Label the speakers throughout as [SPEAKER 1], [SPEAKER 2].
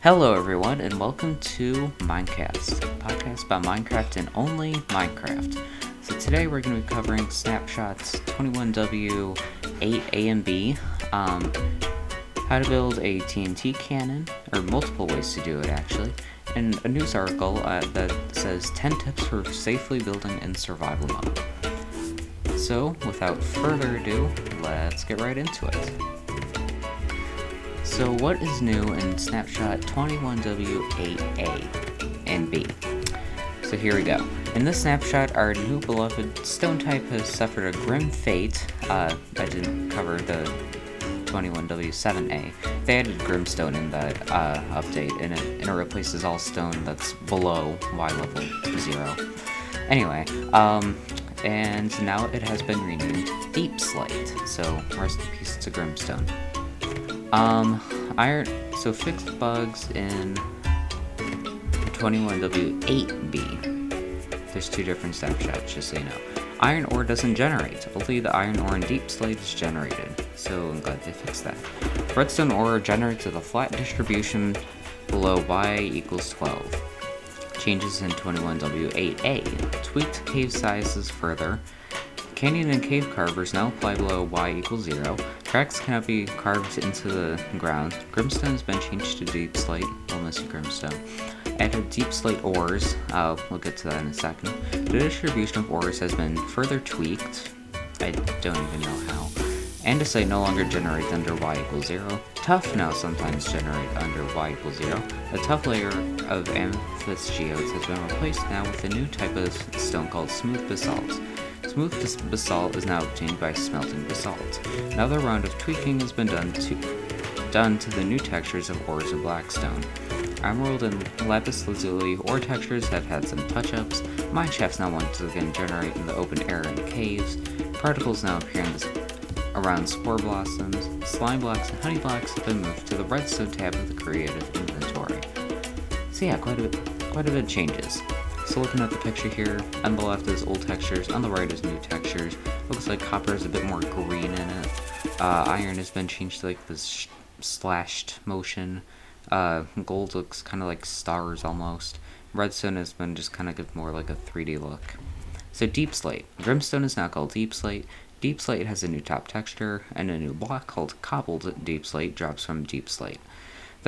[SPEAKER 1] Hello, everyone, and welcome to Minecast, podcast about Minecraft and only Minecraft. So today we're going to be covering snapshots 21W 8A and B, um, how to build a TNT cannon, or multiple ways to do it actually, and a news article uh, that says 10 tips for safely building in survival mode. So, without further ado, let's get right into it. So what is new in snapshot 21W8A and B? So here we go. In this snapshot, our new beloved stone type has suffered a grim fate. Uh, I didn't cover the 21W7A. They added Grimstone in that uh, update, and it, and it replaces all stone that's below Y level 0. Anyway, um, and now it has been renamed Deep Slate, so rest in peace to Grimstone. Um, iron. So fixed bugs in 21W8B. There's two different snapshots, just so you know. Iron ore doesn't generate. Only the iron ore in deep slate is generated. So I'm glad they fixed that. Redstone ore generates with a flat distribution below y equals 12. Changes in 21W8A. Tweaked cave sizes further. Canyon and cave carvers now apply below y equals 0. Cracks cannot be carved into the ground. Grimstone has been changed to deep slate. You, Grimstone. Added deep slate ores. Uh, we'll get to that in a second. The distribution of ores has been further tweaked. I don't even know how. Andesite no longer generates under y equals 0. Tuff now sometimes generate under y equals 0. The tuff layer of amethyst geodes has been replaced now with a new type of stone called smooth basalt. Smooth basalt is now obtained by smelting basalt. Another round of tweaking has been done to done to the new textures of ores of blackstone. Emerald and lapis lazuli ore textures have had some touch-ups. Mine shafts now once again generate in the open air in caves. Particles now appear in the, around spore blossoms. Slime blocks and honey blocks have been moved to the redstone tab of the creative inventory. So yeah, quite a bit, quite a bit of changes. So looking at the picture here, on the left is old textures, on the right is new textures. Looks like copper is a bit more green in it. Uh, iron has been changed to like this slashed motion. Uh, gold looks kind of like stars almost. Redstone has been just kind of give more like a 3D look. So deep slate. Grimstone is now called deep slate. Deep slate has a new top texture, and a new block called cobbled deep slate drops from deep slate.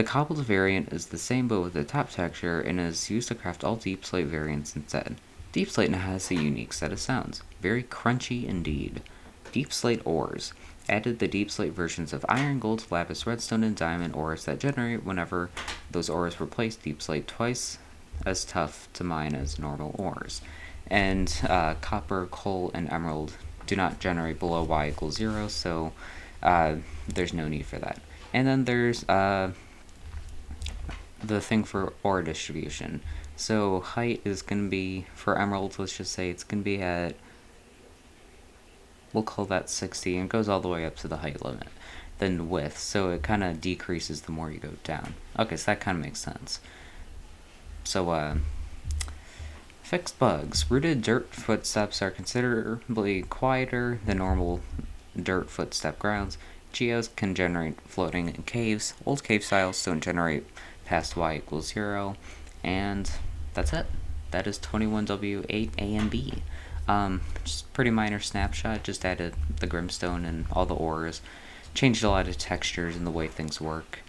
[SPEAKER 1] The cobbled variant is the same but with a top texture and is used to craft all deep slate variants instead. Deep slate now has a unique set of sounds, very crunchy indeed. Deep slate ores added the deep slate versions of iron, gold, lapis, redstone, and diamond ores that generate whenever those ores replace deep slate twice as tough to mine as normal ores. And uh, copper, coal, and emerald do not generate below y equals zero, so uh, there's no need for that. And then there's uh, the thing for ore distribution. So height is going to be, for emeralds, let's just say it's going to be at, we'll call that 60, and goes all the way up to the height limit. Then width, so it kind of decreases the more you go down. Okay, so that kind of makes sense. So, uh, fixed bugs. Rooted dirt footsteps are considerably quieter than normal dirt footstep grounds. Geodes can generate floating in caves. Old cave styles don't generate past y equals 0, and that's it. That is 21W8 A and B. Um, just pretty minor snapshot, just added the Grimstone and all the ores, changed a lot of textures and the way things work.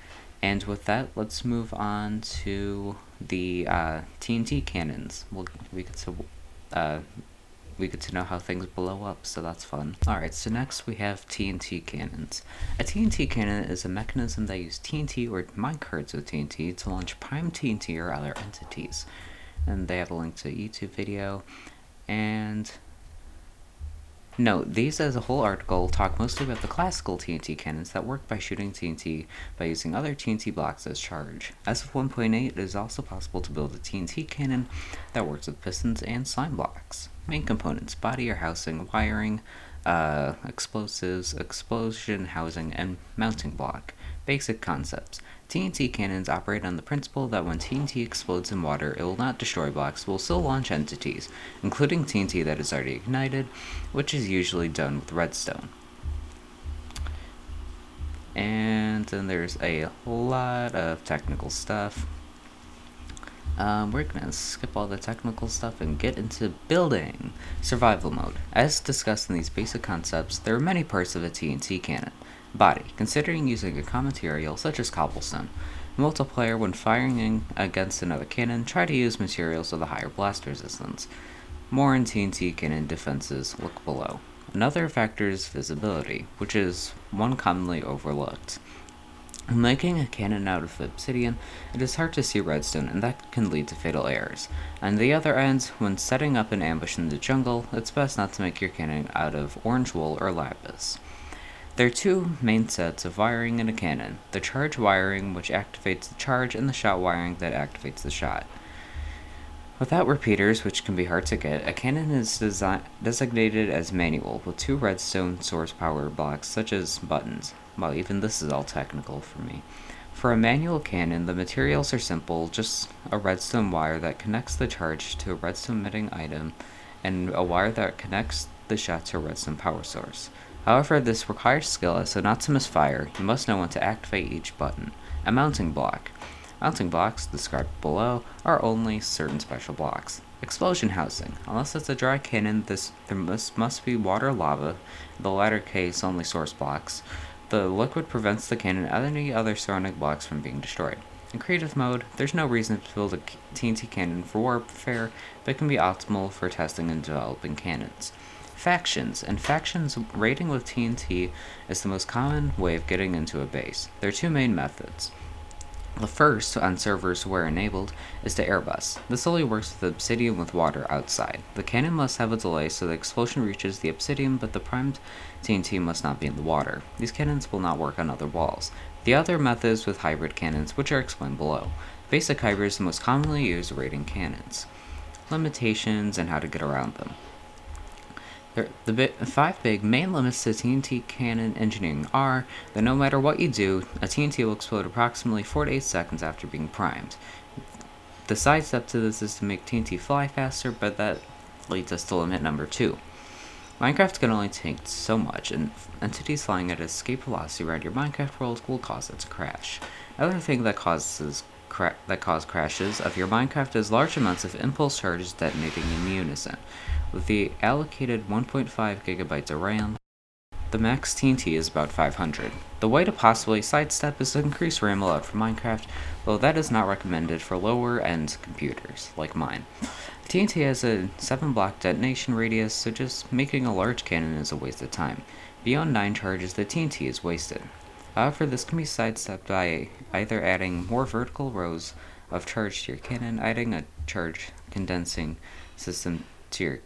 [SPEAKER 1] And with that, let's move on to the uh, TNT cannons. We'll, we to uh, we get to know how things blow up, so that's fun. Alright, so next we have TNT cannons. A TNT cannon is a mechanism that uses TNT or minecarts with TNT to launch prime TNT or other entities. And they have a link to a YouTube video. And Note, these as a whole article talk mostly about the classical TNT cannons that work by shooting TNT by using other TNT blocks as charge. As of 1.8, it is also possible to build a TNT cannon that works with pistons and slime blocks. Main components, body or housing, wiring, uh, explosives, explosion housing, and mounting block. Basic concepts. TNT cannons operate on the principle that when TNT explodes in water, it will not destroy blocks, will still launch entities, including TNT that is already ignited, which is usually done with redstone. And then there's a lot of technical stuff. Um, we're gonna skip all the technical stuff and get into building. Survival mode. As discussed in these basic concepts, there are many parts of a TNT cannon. Body. Considering using a common material such as cobblestone. Multiplayer, when firing against another cannon, try to use materials with a higher blast resistance. More in TNT cannon defenses, look below. Another factor is visibility, which is one commonly overlooked. When making a cannon out of obsidian, it is hard to see redstone, and that can lead to fatal errors. On the other end, when setting up an ambush in the jungle, it's best not to make your cannon out of orange wool or lapis. There are two main sets of wiring in a cannon the charge wiring, which activates the charge, and the shot wiring that activates the shot. Without repeaters, which can be hard to get, a cannon is desi- designated as manual with two redstone source power blocks, such as buttons. Well, even this is all technical for me. For a manual cannon, the materials are simple just a redstone wire that connects the charge to a redstone emitting item, and a wire that connects the shot to a redstone power source. However, this requires skill, so not to misfire, you must know when to activate each button. A mounting block. Mounting blocks, described below, are only certain special blocks. Explosion housing. Unless it's a dry cannon, this there must, must be water lava, in the latter case only source blocks. The liquid prevents the cannon and any other surrounding blocks from being destroyed. In creative mode, there's no reason to build a TNT cannon for warfare, but can be optimal for testing and developing cannons. Factions. And factions raiding with TNT is the most common way of getting into a base. There are two main methods. The first, on servers where enabled, is to airbus. This only works with obsidian with water outside. The cannon must have a delay so the explosion reaches the obsidian, but the primed TNT must not be in the water. These cannons will not work on other walls. The other method is with hybrid cannons, which are explained below. Basic hybrid is the most commonly used raiding cannons. Limitations and how to get around them. The five big main limits to TNT cannon engineering are that no matter what you do, a TNT will explode approximately 4 to 8 seconds after being primed. The side step to this is to make TNT fly faster, but that leads us to limit number 2. Minecraft can only take so much, and entities flying at escape velocity around your Minecraft world will cause it to crash. Another thing that causes that cause crashes of your Minecraft is large amounts of impulse charges detonating in unison. With the allocated 1.5 gigabytes of RAM, the max TNT is about 500. The way to possibly sidestep is to increase RAM allowed for Minecraft, though that is not recommended for lower end computers, like mine. TNT has a 7 block detonation radius, so just making a large cannon is a waste of time. Beyond 9 charges, the TNT is wasted. However, this can be sidestepped by either adding more vertical rows of charge to your cannon, adding a charge condensing system to your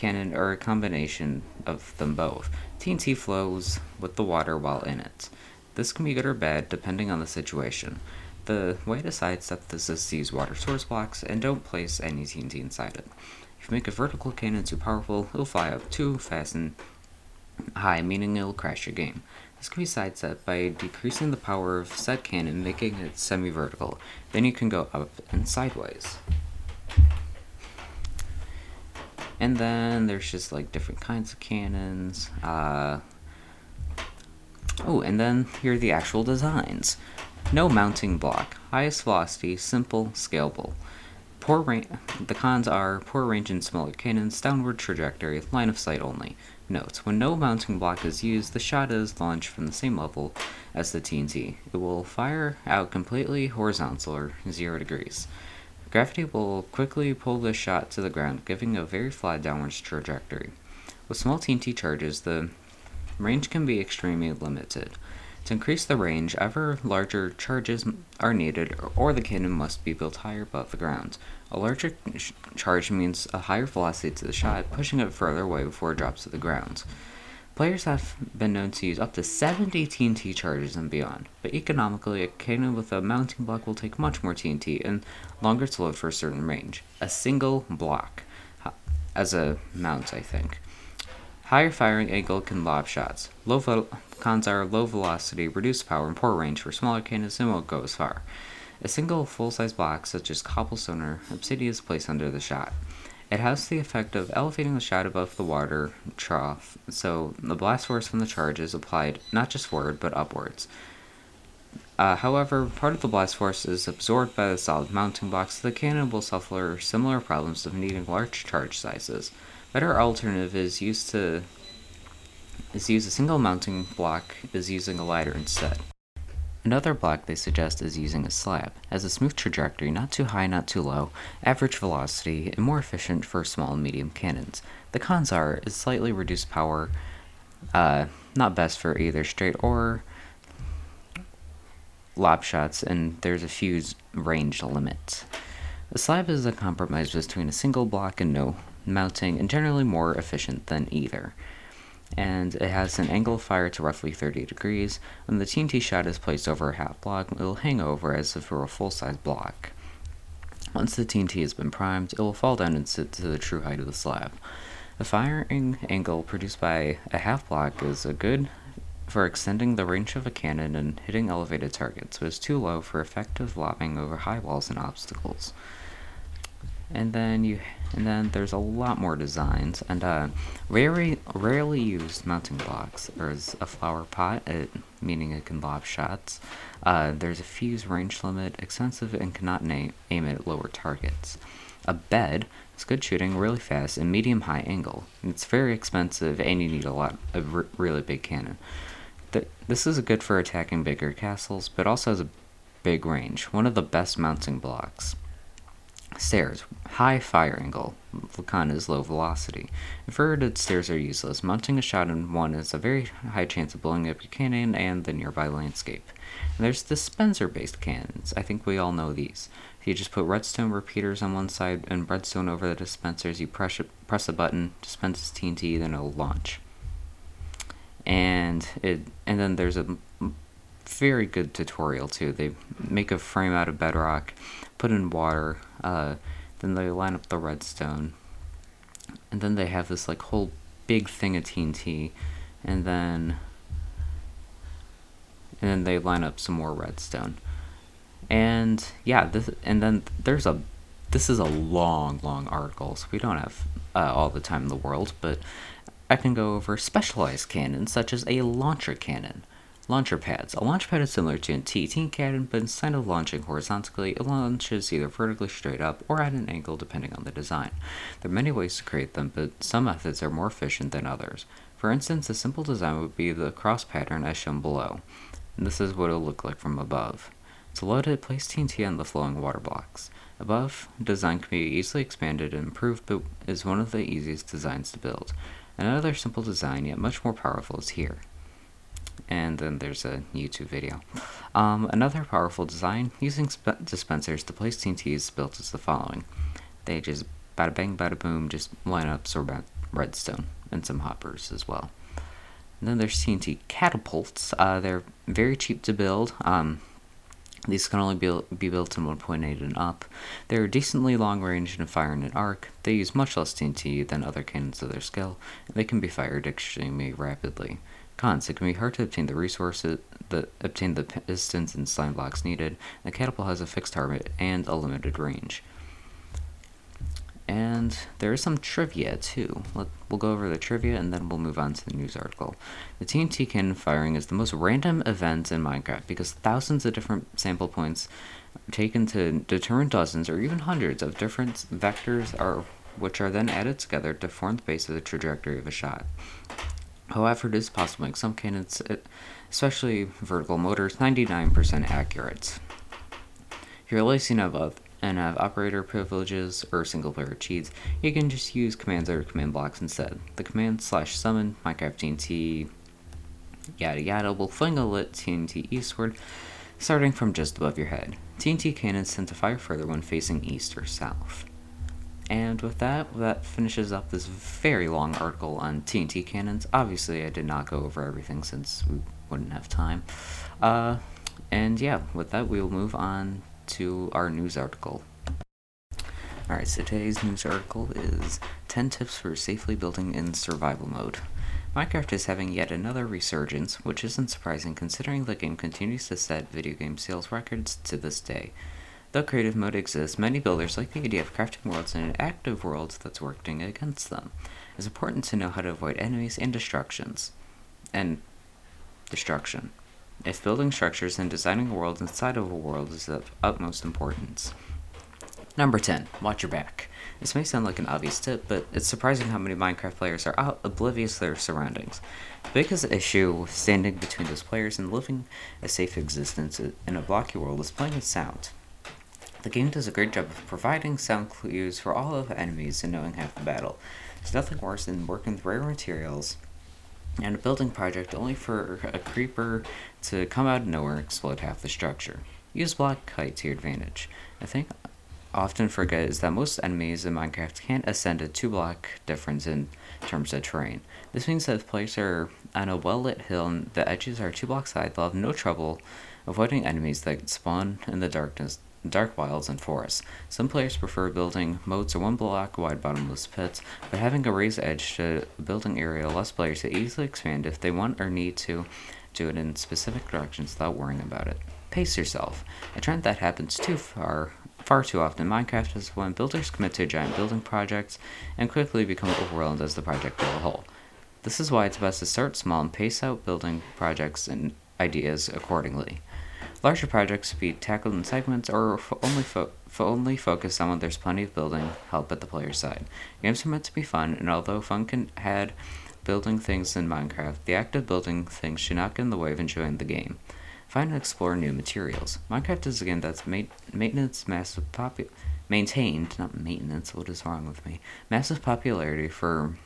[SPEAKER 1] cannon, or a combination of them both. TNT flows with the water while in it. This can be good or bad depending on the situation. The way to sidestep this is to use water source blocks and don't place any TNT inside it. If you make a vertical cannon too powerful, it'll fly up too fast and high, meaning it'll crash your game. This can be sidestepped by decreasing the power of said cannon, making it semi-vertical. Then you can go up and sideways. And then there's just like different kinds of cannons. Uh, oh, and then here are the actual designs. No mounting block, highest velocity, simple, scalable. Poor range. The cons are poor range in smaller cannons, downward trajectory, line of sight only. Note: When no mounting block is used, the shot is launched from the same level as the TNT. It will fire out completely horizontal or zero degrees. Gravity will quickly pull the shot to the ground, giving a very flat downwards trajectory. With small TNT charges, the range can be extremely limited. To increase the range, ever larger charges are needed, or the cannon must be built higher above the ground. A larger charge means a higher velocity to the shot, pushing it further away before it drops to the ground. Players have been known to use up to 70 TNT charges and beyond, but economically, a cannon with a mounting block will take much more TNT and longer to load for a certain range. A single block as a mount, I think. Higher firing angle can lob shots. Low cons are low velocity, reduced power, and poor range for smaller cannons and won't go as far. A single full-size block, such as cobblestone or obsidian, is placed under the shot. It has the effect of elevating the shot above the water trough, so the blast force from the charge is applied not just forward but upwards. Uh, however, part of the blast force is absorbed by the solid mounting block, so the cannon will suffer similar problems of needing large charge sizes. Better alternative is used to is use a single mounting block is using a ladder instead. Another block they suggest is using a slab, has a smooth trajectory, not too high, not too low, average velocity, and more efficient for small and medium cannons. The cons are is slightly reduced power, uh, not best for either straight or lob shots, and there's a few range limits. A slab is a compromise between a single block and no mounting, and generally more efficient than either. And it has an angle of fire to roughly 30 degrees. When the TNT shot is placed over a half block, it will hang over as if it were a full size block. Once the TNT has been primed, it will fall down and sit to the true height of the slab. The firing angle produced by a half block is a good for extending the range of a cannon and hitting elevated targets, but is too low for effective lobbing over high walls and obstacles. And then you, and then there's a lot more designs, and uh, rarely rarely used mounting blocks. There's a flower pot, it, meaning it can lob shots. Uh, there's a fuse range limit, expensive and cannot aim at lower targets. A bed is good shooting, really fast, and medium high angle. It's very expensive, and you need a lot of really big cannon. Th- this is good for attacking bigger castles, but also has a big range. One of the best mounting blocks. Stairs. High fire angle. Lacan is low velocity. Inverted stairs are useless. Mounting a shot in one is a very high chance of blowing up your cannon and the nearby landscape. And there's dispenser based cannons. I think we all know these. You just put redstone repeaters on one side and redstone over the dispensers. You press, press a button, dispenses TNT, then it'll launch and it and then there's a very good tutorial too. They make a frame out of bedrock, put in water, uh, then they line up the redstone, and then they have this like whole big thing of TNT, and then and then they line up some more redstone, and yeah, this and then there's a this is a long long article, so we don't have uh, all the time in the world, but I can go over specialized cannons such as a launcher cannon. Launcher pads. A launch pad is similar to a TNT cannon, but instead of launching horizontally, it launches either vertically straight up or at an angle depending on the design. There are many ways to create them, but some methods are more efficient than others. For instance, a simple design would be the cross pattern as shown below. And this is what it will look like from above. To load it, place TNT on the flowing water blocks. Above, design can be easily expanded and improved, but is one of the easiest designs to build. Another simple design, yet much more powerful, is here. And then there's a YouTube video. Um, another powerful design, using sp- dispensers to place is built as the following. They just bada bang, bada boom, just line up sort of redstone and some hoppers as well. And then there's TNT catapults. Uh, they're very cheap to build. Um, these can only be, be built in 1.8 and up. They're decently long range and fire in an arc. They use much less TNT than other cannons of their and they can be fired extremely rapidly. Cons: It can be hard to obtain the resources, the, obtain the pistons and slime blocks needed. The catapult has a fixed target and a limited range. And there is some trivia too. We'll go over the trivia and then we'll move on to the news article. The TNT cannon firing is the most random event in Minecraft because thousands of different sample points are taken to determine dozens or even hundreds of different vectors are which are then added together to form the base of the trajectory of a shot. However, it is possible make some cannons, uh, especially vertical motors, 99% accurate. If you're releasing above and have operator privileges or single player cheats, you can just use commands or command blocks instead. The command slash summon Minecraft TNT yada yada will fling a lit TNT eastward, starting from just above your head. TNT cannons tend to fire further when facing east or south. And with that, that finishes up this very long article on TNT cannons. Obviously, I did not go over everything since we wouldn't have time. Uh, and yeah, with that, we will move on to our news article. Alright, so today's news article is 10 tips for safely building in survival mode. Minecraft is having yet another resurgence, which isn't surprising considering the game continues to set video game sales records to this day. Though creative mode exists, many builders like the idea of crafting worlds in an active world that's working against them. It's important to know how to avoid enemies and destructions. And destruction. If building structures and designing a world inside of a world is of utmost importance. Number 10. Watch your back. This may sound like an obvious tip, but it's surprising how many Minecraft players are oblivious to their surroundings. The biggest issue with standing between those players and living a safe existence in a blocky world is playing with sound. The game does a great job of providing sound clues for all of the enemies and knowing half the battle. It's nothing worse than working with rare materials and a building project only for a creeper to come out of nowhere and explode half the structure. Use block height to your advantage. I think often forget is that most enemies in Minecraft can't ascend a two block difference in terms of terrain. This means that if players are on a well lit hill and the edges are two blocks high, they'll have no trouble avoiding enemies that spawn in the darkness dark wilds and forests. Some players prefer building moats or one block wide bottomless pits, but having a raised edge to a building area allows players to easily expand if they want or need to do it in specific directions without worrying about it. Pace yourself. A trend that happens too far far too often in Minecraft is when builders commit to giant building projects and quickly become overwhelmed as the project as a whole. This is why it's best to start small and pace out building projects and ideas accordingly. Larger projects be tackled in segments or only fo- only focus on when there's plenty of building help at the player's side. Games are meant to be fun, and although fun can add building things in Minecraft, the act of building things should not get in the way of enjoying the game. Find and explore new materials. Minecraft is a game that's ma- maintenance massive popu- maintained, not maintenance. What is wrong with me? Massive popularity for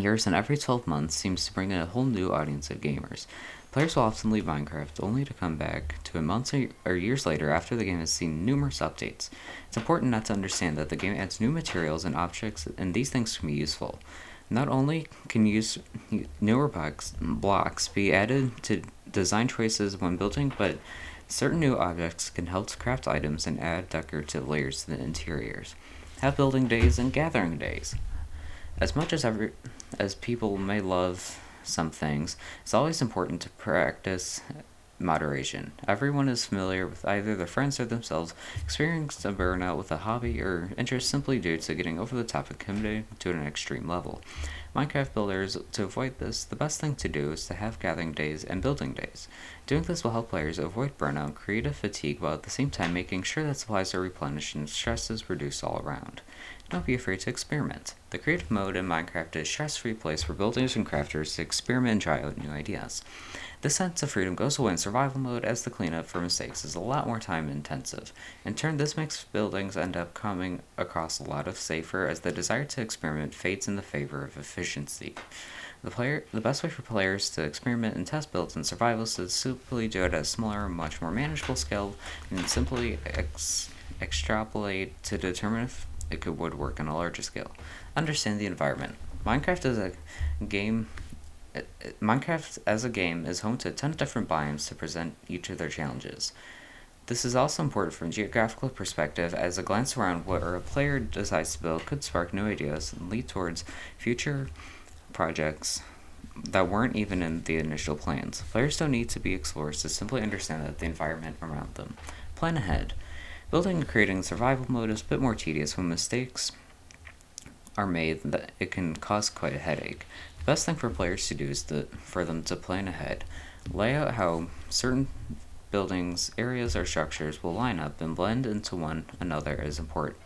[SPEAKER 1] years, and every 12 months seems to bring in a whole new audience of gamers. Players will often leave Minecraft only to come back to it months or years later after the game has seen numerous updates. It's important not to understand that the game adds new materials and objects, and these things can be useful. Not only can use newer blocks be added to design choices when building, but certain new objects can help to craft items and add decorative layers to the interiors. Have building days and gathering days. As much as every as people may love some things, it's always important to practice moderation. Everyone is familiar with either their friends or themselves experiencing a burnout with a hobby or interest simply due to getting over the top and committing to an extreme level. Minecraft builders, to avoid this, the best thing to do is to have gathering days and building days. Doing this will help players avoid burnout, creative fatigue, while at the same time making sure that supplies are replenished and stress is reduced all around. Don't be afraid to experiment. The creative mode in Minecraft is a stress-free place for builders and crafters to experiment and try out new ideas. The sense of freedom goes away in survival mode as the cleanup for mistakes is a lot more time intensive. In turn, this makes buildings end up coming across a lot of safer as the desire to experiment fades in the favor of efficiency. The player, the best way for players to experiment and test builds in survival is to simply do it at a smaller, much more manageable scale, and simply ex- extrapolate to determine if it could work on a larger scale. Understand the environment. Minecraft is a game Minecraft as a game is home to a ton of different biomes to present each of their challenges. This is also important from a geographical perspective as a glance around what a player decides to build could spark new ideas and lead towards future projects that weren't even in the initial plans. Players don't need to be explorers to simply understand the environment around them. Plan ahead. Building and creating survival mode is a bit more tedious when mistakes are made that it can cause quite a headache. The best thing for players to do is to, for them to plan ahead. Lay out how certain buildings, areas, or structures will line up and blend into one another is important.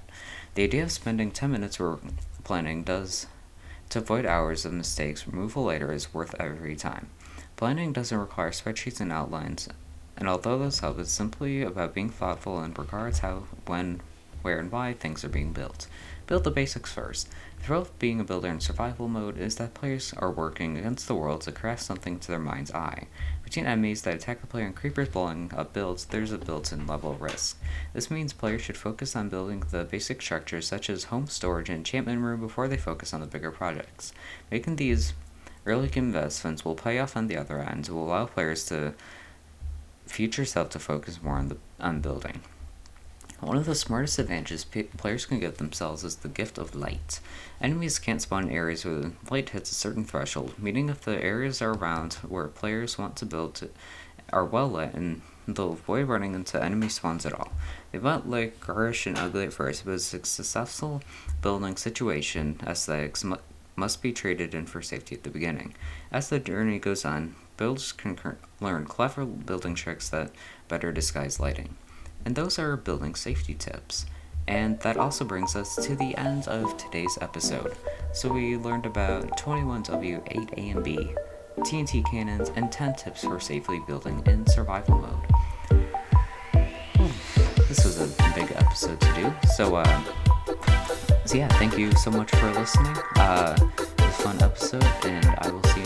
[SPEAKER 1] The idea of spending 10 minutes planning does to avoid hours of mistakes removal later is worth every time. Planning doesn't require spreadsheets and outlines, and although this hub is simply about being thoughtful in regards how, when, where, and why things are being built. Build the basics first. The thrill of being a builder in survival mode is that players are working against the world to craft something to their mind's eye. Between enemies that attack the player and creepers blowing up builds, there's a built-in level of risk. This means players should focus on building the basic structures such as home storage and enchantment room before they focus on the bigger projects. Making these early investments will pay off on the other end will allow players to future self to focus more on the on building. One of the smartest advantages players can give themselves is the gift of light. Enemies can't spawn in areas where light hits a certain threshold, meaning if the areas are around where players want to build to, are well lit and they'll avoid running into enemy spawns at all. It might look harsh and ugly at first, but it's a successful building situation. Aesthetics must be traded in for safety at the beginning. As the journey goes on, builders can learn clever building tricks that better disguise lighting. And those are building safety tips. And that also brings us to the end of today's episode. So we learned about 21W, 8A and B, TNT cannons, and 10 tips for safely building in survival mode. This was a big episode to do. So, uh, so yeah, thank you so much for listening. Uh, it was a fun episode, and I will see